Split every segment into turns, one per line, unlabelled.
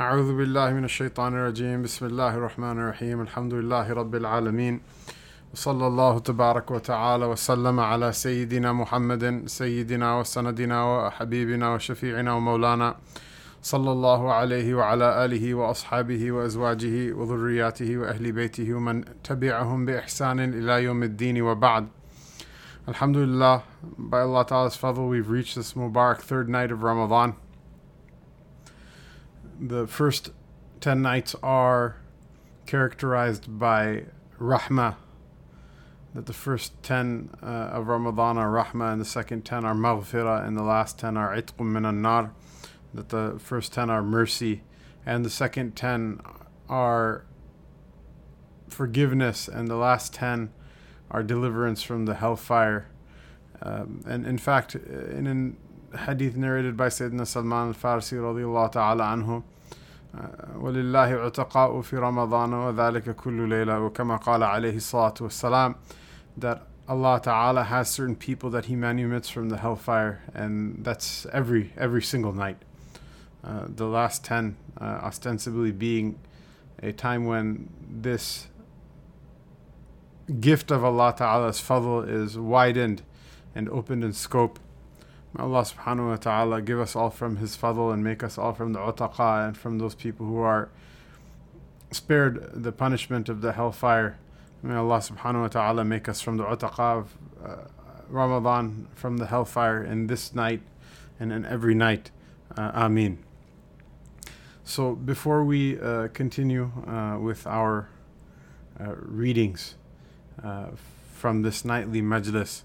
أعوذ بالله من الشيطان الرجيم. بسم الله الرحمن الرحيم. الحمد لله رب العالمين. وصلى الله تبارك وتعالى وسلم على سيدنا محمد سيدنا وسندنا وحبيبنا وشفيعنا ومولانا صلى الله عليه وعلى آله وأصحابه وأزواجه وذرياته وأهل بيته ومن تبعهم بإحسان إلى يوم الدين وبعد. Alhamdulillah, by Allah Ta'ala's fadl, we've reached this Mubarak third night of Ramadan. The first 10 nights are characterized by rahmah, that the first 10 uh, of Ramadan are rahmah, and the second 10 are maghfirah, and the last 10 are itqum min nar that the first 10 are mercy, and the second 10 are forgiveness, and the last 10 are deliverance from the hellfire. Um, and in fact, in a hadith narrated by Sayyidina Salman al-Farsi radiallahu ta'ala anhu, ولله عتقاء في رمضان وذلك كل ليلة وكما قال عليه الصلاة والسلام that Allah Ta'ala has certain people that He manumits from the hellfire and that's every every single night. Uh, the last 10 uh, ostensibly being a time when this gift of Allah Ta'ala's fadl is widened and opened in scope. May Allah subhanahu wa ta'ala give us all from His fadl and make us all from the utaqa and from those people who are spared the punishment of the hellfire. May Allah subhanahu wa ta'ala make us from the utaqa of uh, Ramadan from the hellfire in this night and in every night. Uh, Ameen. So before we uh, continue uh, with our uh, readings, uh, from this nightly majlis.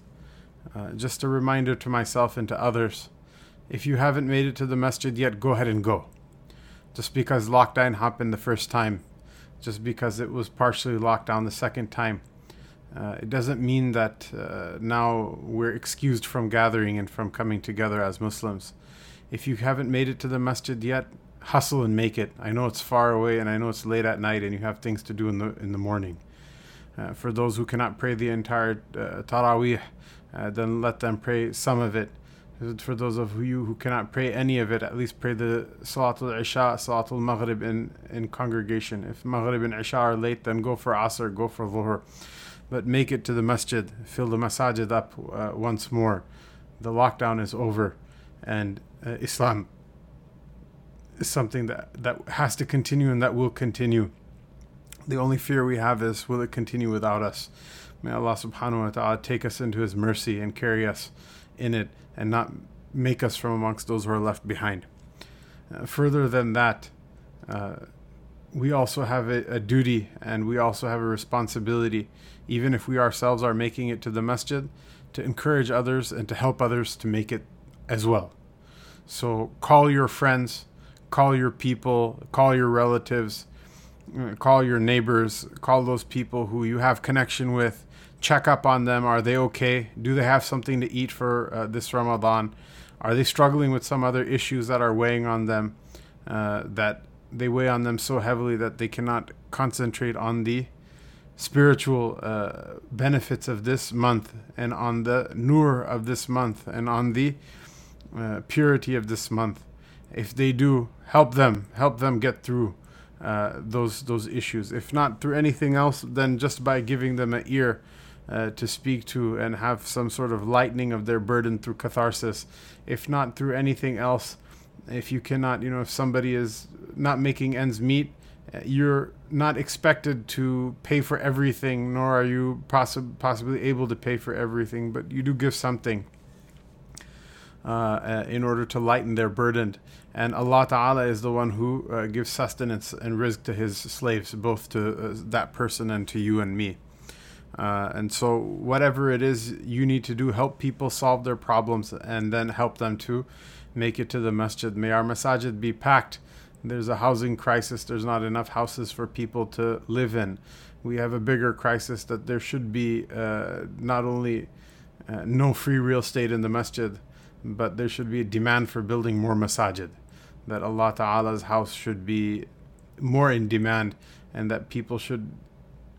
Uh, just a reminder to myself and to others if you haven't made it to the masjid yet, go ahead and go. Just because lockdown happened the first time, just because it was partially locked down the second time, uh, it doesn't mean that uh, now we're excused from gathering and from coming together as Muslims. If you haven't made it to the masjid yet, hustle and make it. I know it's far away and I know it's late at night and you have things to do in the in the morning. Uh, for those who cannot pray the entire uh, Taraweeh, uh, then let them pray some of it. For those of you who cannot pray any of it, at least pray the Salatul Isha, Salatul Maghrib in, in congregation. If Maghrib and Isha are late, then go for Asr, go for Dhuhr. But make it to the masjid, fill the masajid up uh, once more. The lockdown is over, and uh, Islam is something that, that has to continue and that will continue. The only fear we have is will it continue without us? May Allah subhanahu wa ta'ala take us into His mercy and carry us in it and not make us from amongst those who are left behind. Uh, further than that, uh, we also have a, a, duty and we also have a responsibility, even if we ourselves are making it to the masjid, to encourage others and to help others to make it as well. So call your friends, call your people, call your relatives, call your neighbors, call those people who you have connection with, check up on them. Are they okay? Do they have something to eat for uh, this Ramadan? Are they struggling with some other issues that are weighing on them, uh, that they weigh on them so heavily that they cannot concentrate on the spiritual uh, benefits of this month and on the nur of this month and on the uh, purity of this month? If they do, help them, help them get through uh, those those issues. If not through anything else, then just by giving them an ear uh, to speak to and have some sort of lightening of their burden through catharsis. If not through anything else, if you cannot, you know, if somebody is not making ends meet, uh, you're not expected to pay for everything, nor are you possi- possibly able to pay for everything, but you do give something. Uh, uh, in order to lighten their burden. And Allah Ta'ala is the one who uh, gives sustenance and rizq to His slaves, both to uh, that person and to you and me. Uh, and so, whatever it is you need to do, help people solve their problems and then help them to make it to the masjid. May our masajid be packed. There's a housing crisis, there's not enough houses for people to live in. We have a bigger crisis that there should be not only no free real estate in the masjid, but there should be a demand for building more masajid. That Allah Ta'ala's house should be more in demand and that people should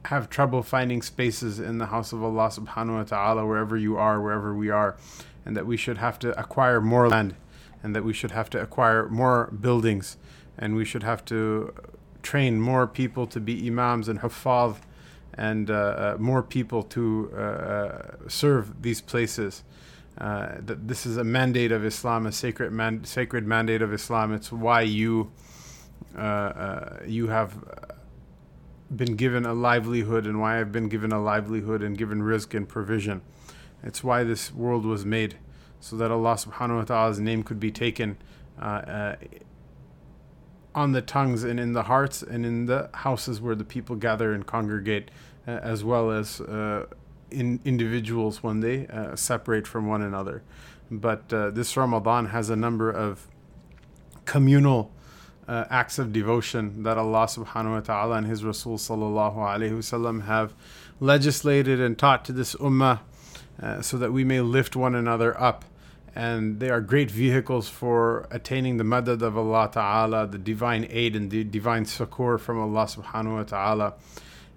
have trouble finding spaces in the house of Allah subhanahu wa ta'ala wherever you are, wherever we are, and that we should have to acquire more land and that we should have to acquire more buildings and we should have to train more people to be imams and huffaz and uh, uh, more people to uh, uh serve these places. Uh, that this is a mandate of Islam, a sacred man- sacred mandate of Islam. It's why you uh, you have been given a livelihood and why I've been given a livelihood and given rizq and provision. It's why this world was made, so that Allah subhanahu wa ta'ala's name could be taken uh, uh, on the tongues and in the hearts and in the houses where the people gather and congregate, uh, as well as uh, in individuals when they uh, separate from one another. But uh, this Ramadan has a number of communal uh, acts of devotion that Allah subhanahu wa ta'ala and His Rasul sallallahu alayhi wasallam have legislated and taught to this ummah uh, so that we may lift one another up. And they are great vehicles for attaining the madad of Allah ta'ala, the divine aid and the divine succor from Allah subhanahu wa ta'ala.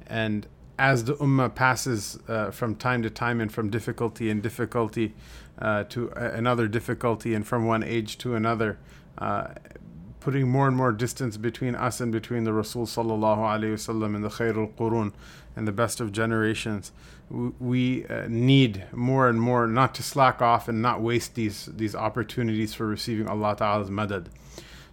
And as the ummah passes uh, from time to time and from difficulty and difficulty uh, to another difficulty and from one age to another, uh, putting more and more distance between us and between the Rasul sallallahu alaihi wasallam and the Khairul Qurun and the best of generations. We uh, need more and more not to slack off and not waste these these opportunities for receiving Allah Ta'ala's madad.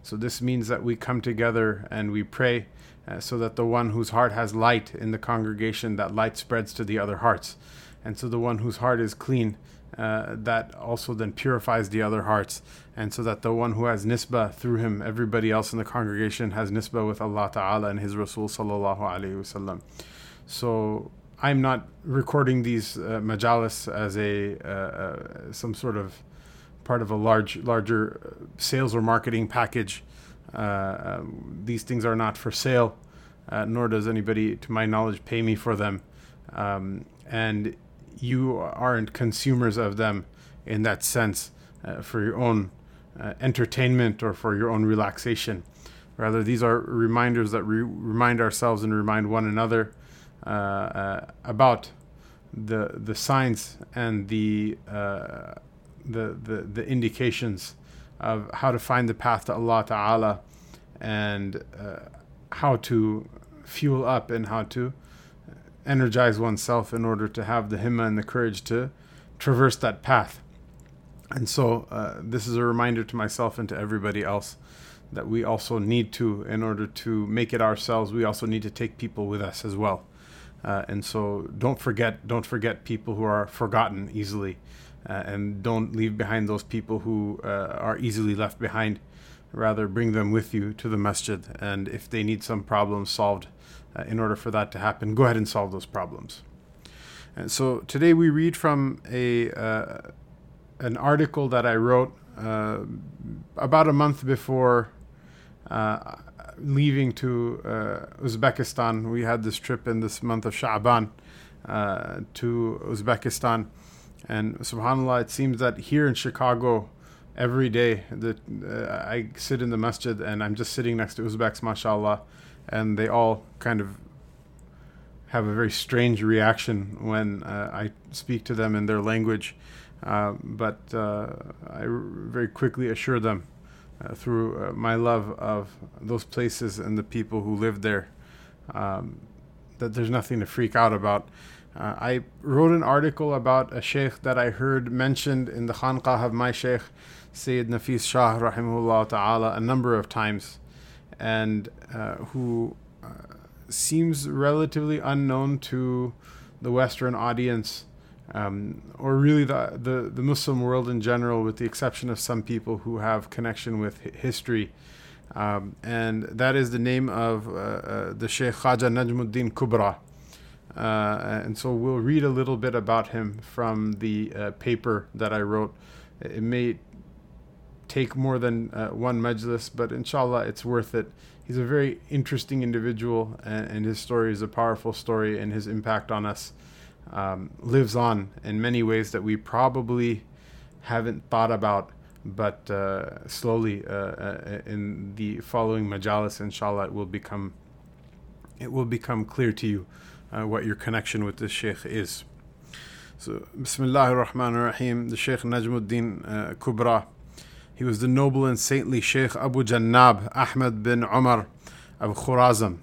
So this means that we come together and we pray uh, so that the one whose heart has light in the congregation, that light spreads to the other hearts. And so the one whose heart is clean, uh, that also then purifies the other hearts, and so that the one who has nisbah through him, everybody else in the congregation has nisbah with Allah Ta'ala and His Rasul Sallallahu Alaihi Wasallam. So I'm not recording these uh, majalis as a uh, uh, some sort of part of a large larger uh, sales or marketing package. Uh, um, these things are not for sale, nor does anybody, to my knowledge, pay me for them. Um, and you aren't consumers of them in that sense uh, for your own uh, entertainment or for your own relaxation. Rather, these are reminders that re- remind ourselves and remind one another uh, uh about the the signs and the, uh, the the the indications of how to find the path to Allah Taala and uh, how to fuel up and how to energize oneself in order to have the himma and the courage to traverse that path. And so, uh, this is a reminder to myself and to everybody else that we also need to, in order to make it ourselves, we also need to take people with us as well. Uh, and so, don't forget, don't forget people who are forgotten easily, uh, and don't leave behind those people who uh, are easily left behind. Rather, bring them with you to the masjid, and if they need some problem solved, uh, in order for that to happen, go ahead and solve those problems. And so today we read from a uh, an article that I wrote uh, about a month before uh, leaving to Uzbekistan. We had this trip in this month of Sha'ban to Uzbekistan, and Subhanallah, it seems that here in Chicago every day that uh, I sit in the masjid and I'm just sitting next to Uzbeks, mashallah, and they all kind of have a very strange reaction when uh, I speak to them in their language. Uh, but uh, I very quickly assure them uh, through uh, my love of those places and the people who live there um, that there's nothing to freak out about. Uh, I wrote an article about a sheikh that I heard mentioned in the Khanqah of my sheikh, Sayyid Nafis Shah, rahimahullah ta'ala, a number of times and uh, who uh, seems relatively unknown to the Western audience, um, or really the, the, the, Muslim world in general, with the exception of some people who have connection with history. Um, and that is the name of uh, uh, the Sheikh Khaja Najmuddin Kubra. Uh, and so we'll read a little bit about him from the uh, paper that I wrote. It may take more than uh, one majlis, but inshallah, it's worth it. He's a very interesting individual, and, and his story is a powerful story, and his impact on us um, lives on in many ways that we probably haven't thought about. But uh, slowly, uh, uh in the following majalis, inshallah, it will become it will become clear to you uh, what your connection with this sheikh is. So, Bismillah ar-Rahman ar-Rahim, the Sheikh Najmuddin uh, Kubra He was the noble and saintly Sheikh Abu Jannab Ahmad bin Umar of Khurazm.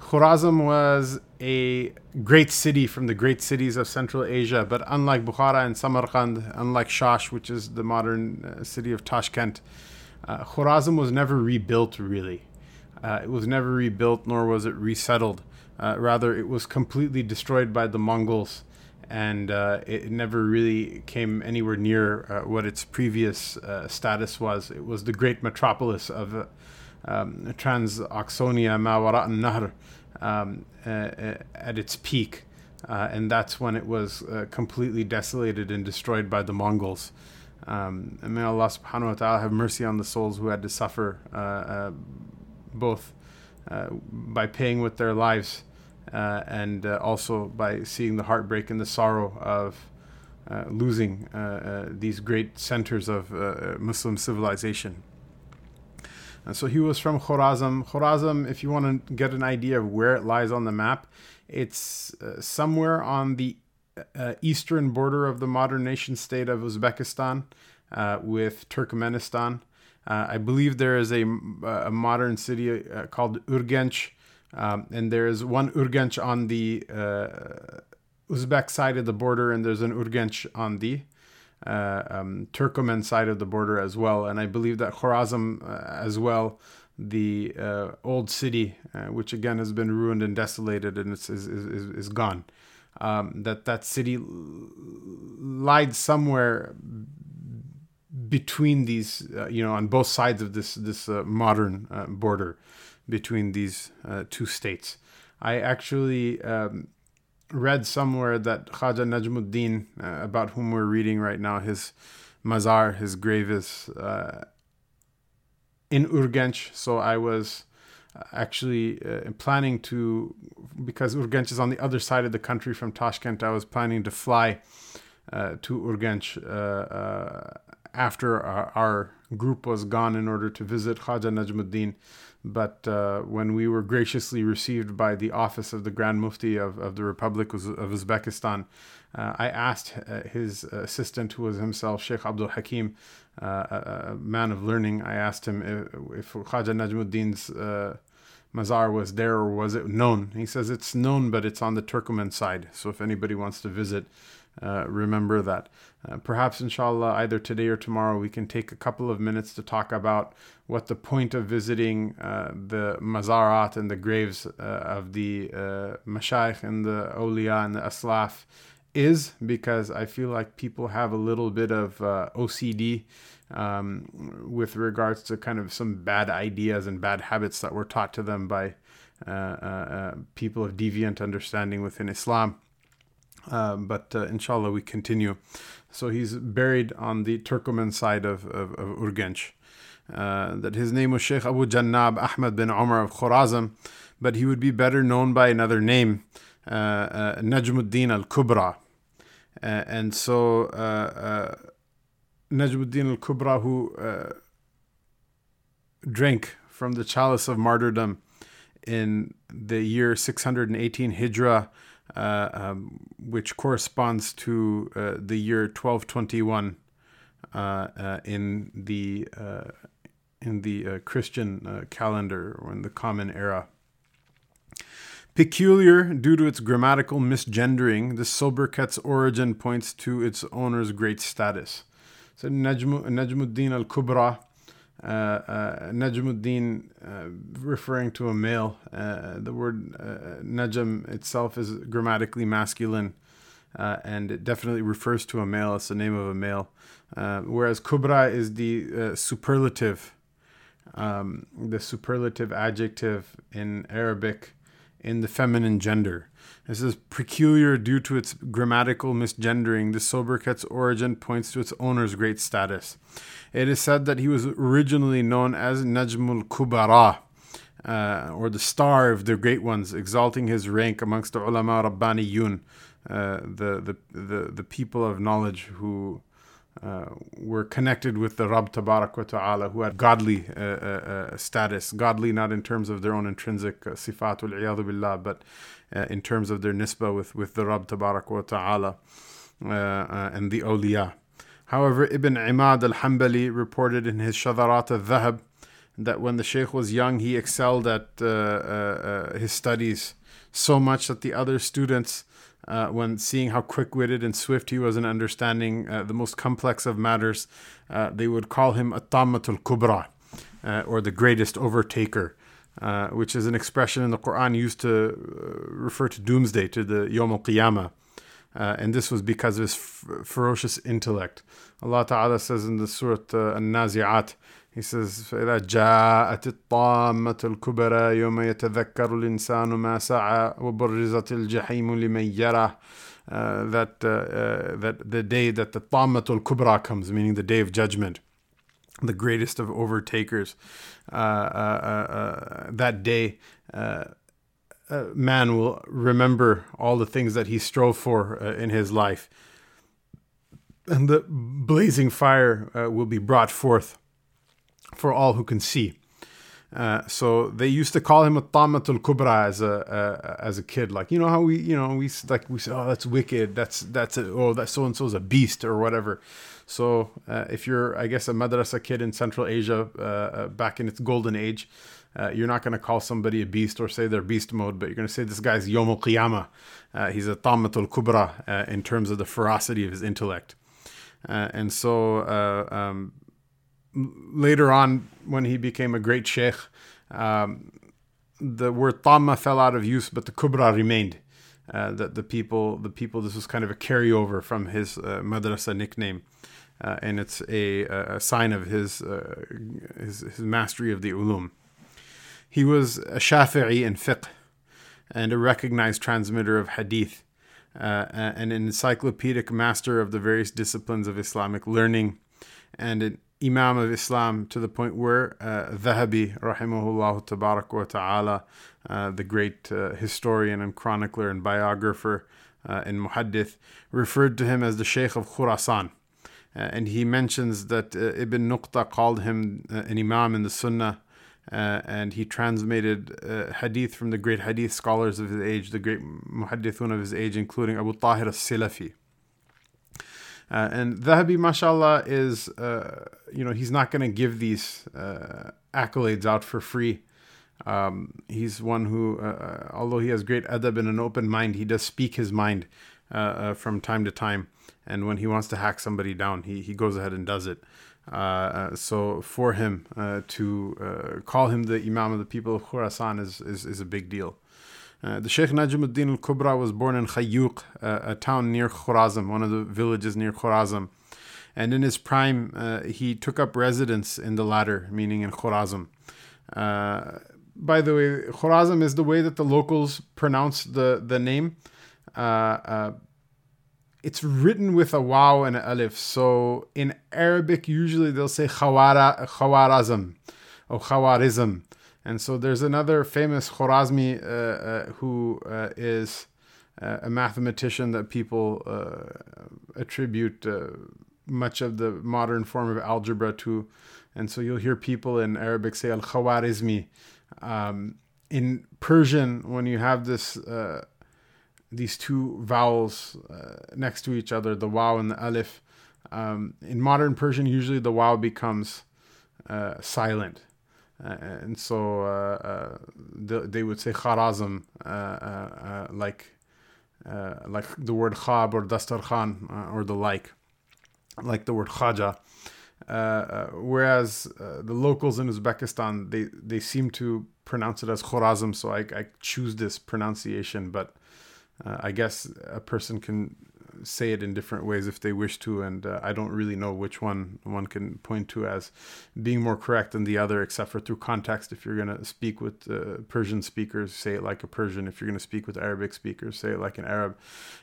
Khurazm was a great city from the great cities of Central Asia, but unlike Bukhara and Samarkand, unlike Shash, which is the modern uh, city of Tashkent, uh, Khurazm was never rebuilt really. Uh, it was never rebuilt, nor was it resettled. Uh, rather, it was completely destroyed by the Mongols, and uh, it never really came anywhere near uh, what its previous uh, status was. It was the great metropolis of uh, um, Transoxania, Mawara Nahr, um, at its peak. and that's when it was completely desolated and destroyed by the Mongols. Um, and may Allah subhanahu wa ta'ala have mercy on the souls who had to suffer both uh, by paying with their lives uh, and uh, also by seeing the heartbreak and the sorrow of uh, losing uh, uh, these great centers of Muslim civilization. And so he was from Khorazm. Khorazm, if you want to get an idea of where it lies on the map, it's somewhere on the eastern border of the modern nation state of Uzbekistan with Turkmenistan. Uh, I believe there is a, a modern city uh, called Urgench, um, and there is one Urgench on the uh, Uzbek side of the border, and there's an Urgench on the uh, um, side of the border as well. And I believe that Khorazm uh, as well, the uh, old city, which again has been ruined and desolated, and is is, is, is gone. Um, that that city lied somewhere between these, uh, you know, on both sides of this this uh, modern uh, border between these uh, two states. I actually um, read somewhere that Khaja Najmuddin, uh, about whom we're reading right now, his mazar, his grave is uh, in Urgench. So I was actually planning to, because Urgench is on the other side of the country from Tashkent, I was planning to fly to Urgench after our, our, group was gone in order to visit Khaja Najmuddin. But uh, when we were graciously received by the office of the Grand Mufti of, of the Republic of Uzbekistan, uh, I asked uh, his assistant, who was himself Sheikh Abdul Hakim, uh, a, a, man of learning, I asked him if, if Khaja Najmuddin's uh, mazar was there or was it known. He says it's known, but it's on the Turkoman side. So if anybody wants to visit, uh, remember that. Uh, perhaps, inshallah, either today or tomorrow, we can take a couple of minutes to talk about what the point of visiting uh, the mazarat and the graves uh, of the uh, mashayikh and the awliya and the aslaf is, because I feel like people have a little bit of uh, OCD um, with regards to kind of some bad ideas and bad habits that were taught to them by people of deviant understanding within Islam. Uh, but uh, inshallah, we continue. So he's buried on the Turkoman side of, of, of Urgench. Uh, that his name was Sheikh Abu Jannab Ahmad bin Umar of Khorazm, but he would be better known by another name, uh, uh, Najmuddin al Kubra. Uh, and so Najmuddin al Kubra, who drank from the chalice of martyrdom in the year 618 Hijrah uh, um, which corresponds to uh, the year 1221 uh, uh, in the in the Christian calendar or in the Common Era. Peculiar due to its grammatical misgendering, the sobriquet's origin points to its owner's great status. So Najm, Najmuddin al-Kubra uh, uh, Najmuddin, uh, referring to a male. Uh, the word uh, Najm itself is grammatically masculine, uh, and it definitely refers to a male. It's the name of a male. whereas Kubra is the superlative, um, the superlative adjective in Arabic in the feminine gender. This is peculiar due to its grammatical misgendering. The sobriquet's origin points to its owner's great status. It is said that he was originally known as Najmul Kubara, uh, or the star of the great ones, exalting his rank amongst the ulama Rabbaniyun, uh, the, the, the, the people of knowledge who uh, were connected with the Rabb Tabarak wa Ta'ala, who had godly uh, uh, uh status, godly not in terms of their own intrinsic uh, sifatul billah, but in terms of their nisbah with, with the Rabb Tabarak wa Ta'ala and the awliya. However, Ibn Imad al Hanbali reported in his Shadharat al Dhahab that when the Shaykh was young, he excelled at his studies so much that the other students, uh, when seeing how quick witted and swift he was in understanding uh, the most complex of matters, uh, they would call him Atamatul Kubra, or the greatest overtaker. which is an expression in the Quran used to refer to doomsday, to the Yom al Qiyamah. and this was because of his f- ferocious intellect. Allah Ta'ala says in the Surah uh, An-Nazi'at, he says, فإذا جاءت الطامة الكبرى يوم يتذكر الإنسان ما سعى وبرزت الجحيم لمن يره uh, that uh, uh, that the day that the Tamatul Kubra comes, meaning the day of judgment, the greatest of overtakers. Uh, uh, uh, that day, man will remember all the things that he strove for in his life, and the blazing fire will be brought forth for all who can see. Uh, so they used to call him a tamatul kubra as a uh, as a kid, like you know how we you know we like we say oh that's wicked, that's that's a, oh that so and so's a beast or whatever. So uh, if you're I guess a madrasa kid in Central Asia uh, uh, back in its golden age, you're not going to call somebody a beast or say they're beast mode, but you're going to say this guy's yom al qiyamah. he's a tamatul kubra in terms of the ferocity of his intellect, and so. Um, later on, when he became a great sheikh, um, the word tamma fell out of use, but the kubra remained. Uh, that the people, the people, this was kind of a carryover from his uh, madrasa nickname, uh, and it's a, a, sign of his, uh, his, his mastery of the ulum. He was a Shafi'i in fiqh, and a recognized transmitter of hadith, uh, an encyclopedic master of the various disciplines of Islamic learning, and an Imam of Islam to the point where uh, rahimahullah tabarak wa ta'ala, uh, the great uh, historian and chronicler and biographer uh, in Muhaddith, referred to him as the Sheikh of Khurasan. Uh, and he mentions that uh, Ibn Nuqta called him uh, an Imam in the Sunnah, and he transmitted hadith from the great hadith scholars of his age, the great muhaddithun of his age, including Abu Tahir al-Silafi. Uh, and Dhahabi, mashallah, is, uh, you know, he's not going to give these uh, accolades out for free. Um, he's one who, uh, uh, although he has great adab and an open mind, he does speak his mind uh, from time to time. And when he wants to hack somebody down, he, he goes ahead and does it. so for him to call him the Imam of the people of Khurasan is, is, is a big deal. Uh, the Sheikh Najmuddin al Kubra was born in Khayyuq, uh, a town near Khorazm, one of the villages near Khorazm. And in his prime, uh, he took up residence in the latter, meaning in Khorazm. Uh, by the way, Khorazm is the way that the locals pronounce the, the name. Uh, it's written with a waw and an alif. So in Arabic, usually they'll say khawara, khawarazm or khawarizm. And so there's another famous Khwarazmi uh, uh, who uh, is uh, a mathematician that people uh, attribute uh, much of the modern form of algebra to. And so you'll hear people in Arabic say Al Khwarizmi. Um, in Persian, when you have this these two vowels next to each other, the waw and the alif, um, in modern Persian, usually the waw becomes silent uh, and so uh, uh, the, they would say kharazm, like like the word khab or dastarkhan or the like, like the word khaja. Uh, whereas uh, the locals in Uzbekistan, they, they seem to pronounce it as Khorazm, so I, I choose this pronunciation. But uh, I guess a person can say it in different ways if they wish to, and uh, I don't really know which one one can point to as being more correct than the other, except for through context. If you're going to speak with uh, Persian speakers, say it like a Persian. If you're going to speak with Arabic speakers, say it like an Arab,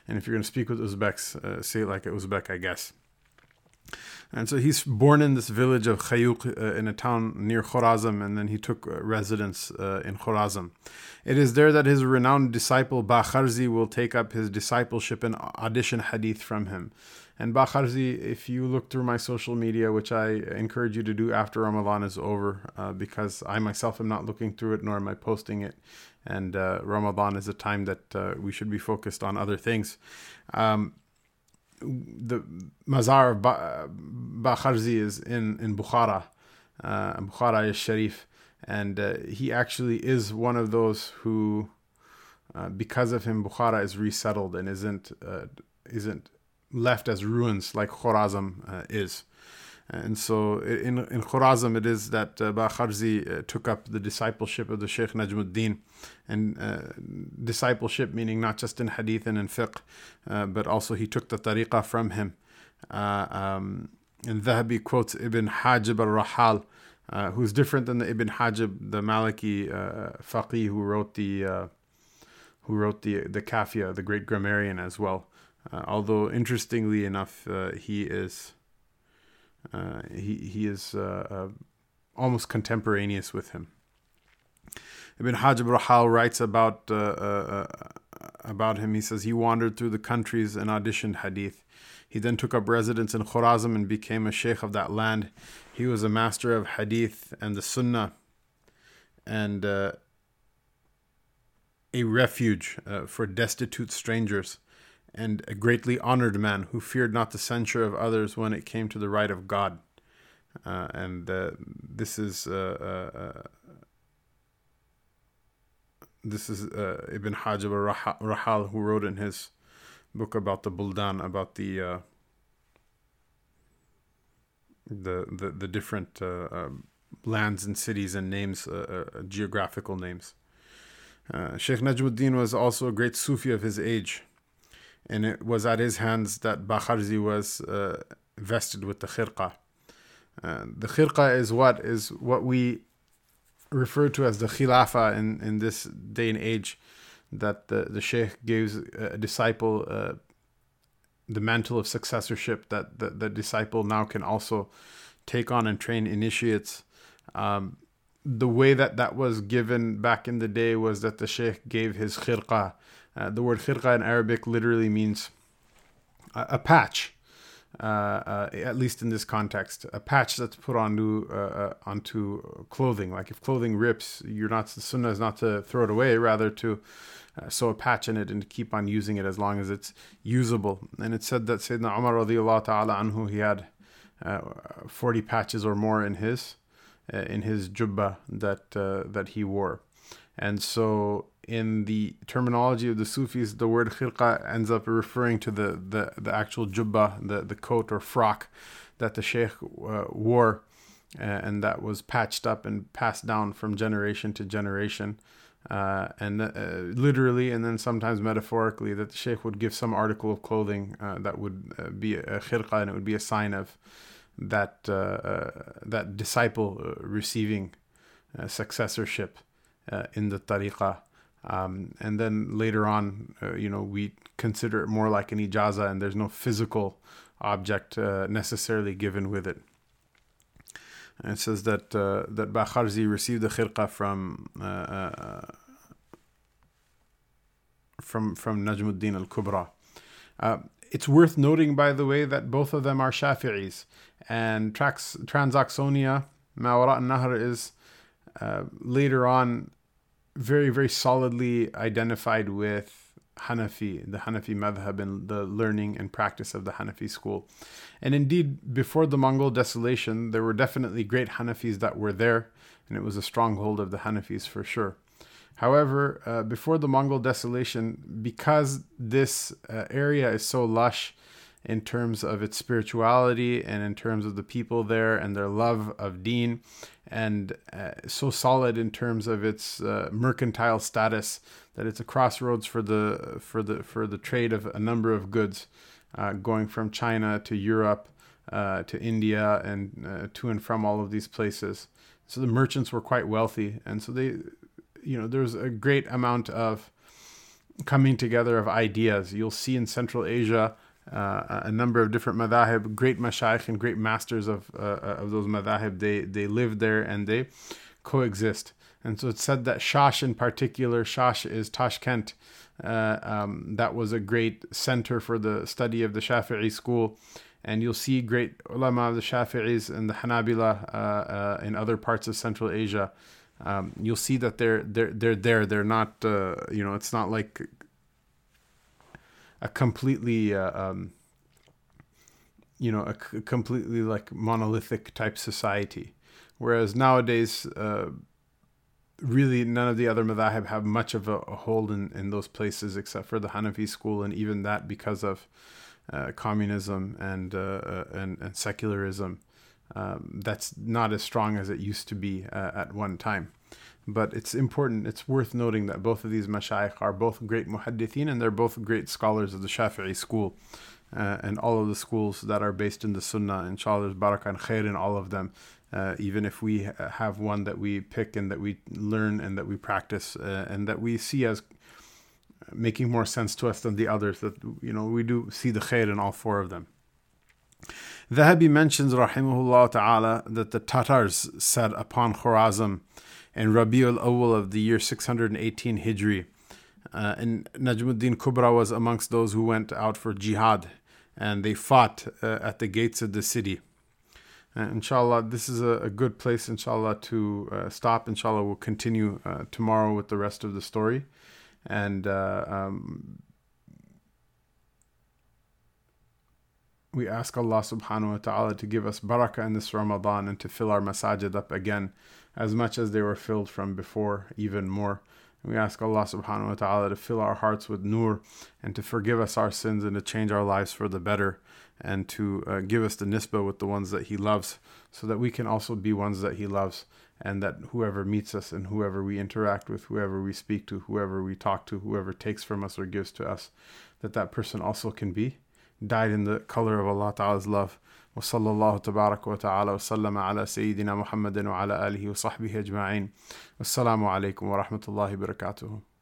and if you're going to speak with Uzbeks, uh, say it like an Uzbek, I guess. And so he's born in this village of Khayuq uh, in a town near Khorazm, and then he took uh, residence uh, in Khorazm. It is there that his renowned disciple Bakharzi will take up his discipleship and audition hadith from him. And Bakharzi, if you look through my social media, which I encourage you to do after Ramadan is over, uh, because I myself am not looking through it nor am I posting it. And uh, Ramadan is a time that uh, we should be focused on other things. Um, the Mazar of ba- is in, in Bukhara, uh, Bukhara is Sharif. And uh, he actually is one of those who, uh, because of him, Bukhara is resettled and isn't, uh, isn't left as ruins like Khorazm uh, is. And so in, in Khorazm, it is that uh, uh, took up the discipleship of the Sheikh Najmuddin. And uh, discipleship meaning not just in hadith and in fiqh, uh, but also he took the tariqah from him. Uh, um, and Dhahabi quotes Ibn Hajib al Rahal, uh, who's different than the Ibn Hajib, the Maliki uh, faqih who wrote the who wrote the the Kafia, the great grammarian as well. although interestingly enough, he is uh, he he is uh, uh, almost contemporaneous with him. Ibn Hajib Rahal writes about about him. He says he wandered through the countries and auditioned hadith. He then took up residence in Khorazm and became a sheikh of that land. He was a master of hadith and the sunnah and uh, a refuge uh, for destitute strangers and a greatly honored man who feared not the censure of others when it came to the right of God. Uh, and uh, this is uh, uh, uh this is uh, Ibn Hajib Rahal who wrote in his book about the Buldan about the the, the the different lands and cities and names geographical names. Sheikh Najmuddin was also a great Sufi of his age and it was at his hands that Bakharzi was uh, vested with the khirqa. Uh, the khirqa is what is what we refer to as the khilafa in, in this day and age, that the, the sheikh gives a disciple uh, the mantle of successorship that the, the disciple now can also take on and train initiates. Um, the way that that was given back in the day was that the sheikh gave his khirqa uh, the word khirqa in Arabic literally means a, a patch. Uh, uh, at least in this context, a patch that's put onto uh, uh, onto clothing. Like if clothing rips, you're not the sunnah is not to throw it away, rather to sew a patch in it and keep on using it as long as it's usable. And it said that Sayyidina Umar radiallahu ta'ala anhu, he had 40 patches or more in his in his jubba that that he wore. And so in the terminology of the Sufis, the word khirqa ends up referring to the, the, the actual jubba, the, the coat or frock that the sheikh uh, wore, uh, and that was patched up and passed down from generation to generation. Uh, and uh, literally, and then sometimes metaphorically, that the sheikh would give some article of clothing uh, that would uh, be a khirqa, and it would be a sign of that that disciple receiving successorship in the tariqah. Um, and then later on, uh, you know, we consider it more like an ijaza, and there's no physical object uh, necessarily given with it. And it says that uh, that Bakharzi received the khirqa from uh, uh, from from Najmuddin al Kubra. Uh, it's worth noting, by the way, that both of them are Shafi'is, and Trax, Transoxania Mawara Nahr is later on very, very solidly identified with Hanafi, the Hanafi madhab, and the learning and practice of the Hanafi school. And indeed, before the Mongol desolation, there were definitely great Hanafis that were there, and it was a stronghold of the Hanafis for sure. However, uh, before the Mongol desolation, because this uh, area is so lush in terms of its spirituality and in terms of the people there and their love of deen, and uh, so solid in terms of its uh, mercantile status that it's a crossroads for the for the for the trade of a number of goods, uh, going from China to Europe uh, to India and uh, to and from all of these places. So the merchants were quite wealthy, and so they, you know, there's a great amount of coming together of ideas. You'll see in Central Asia uh, a number of different madahib, great mashayikh and great masters of uh, uh, of those madahib. They they live there and they coexist. And so it's said that Shash in particular, Shash is Tashkent. Uh, um, that was a great center for the study of the Shafi'i school. And you'll see great ulama of the Shafi'is and the Hanabila uh, uh, in other parts of Central Asia. Um, you'll see that they're they're they're there. They're not you know it's not like a completely uh, um, you know, a c- completely like monolithic type society. Whereas nowadays, uh, really none of the other madhahib have much of a, a, hold in, in those places except for the Hanafi school, and even that because of uh, communism and, uh, uh and, and secularism. Um, that's not as strong as it used to be uh, at one time. But it's important, it's worth noting that both of these mashayikh are both great muhaddithin and they're both great scholars of the Shafi'i school. Uh, and all of the schools that are based in the Sunnah, inshallah, there's barakah and khair in all of them. Uh, even if we have one that we pick and that we learn and that we practice uh, and that we see as making more sense to us than the others, that you know we do see the khair in all four of them. Dhahabi mentions, rahimahullah ta'ala, that the Tatars set upon Khorazm in Rabiul Awal of the year 618 Hijri. Uh, and Najmuddin Kubra was amongst those who went out for jihad and they fought uh, at the gates of the city. Uh, inshallah, this is a, a, good place, inshallah, to uh, stop. Inshallah, we'll continue uh, tomorrow with the rest of the story. And uh, um, we ask Allah subhanahu wa ta'ala to give us barakah in this Ramadan and to fill our masajid up again as much as they were filled from before, even more. We ask Allah subhanahu wa ta'ala to fill our hearts with nur and to forgive us our sins and to change our lives for the better and to uh, give us the nisbah with the ones that He loves so that we can also be ones that He loves and that whoever meets us and whoever we interact with, whoever we speak to, whoever we talk to, whoever takes from us or gives to us, that that person also can be dyed in the color of Allah Ta'ala's love. وصلى الله تبارك وتعالى وسلم على سيدنا محمد وعلى آله وصحبه أجمعين. والسلام عليكم ورحمة الله وبركاته.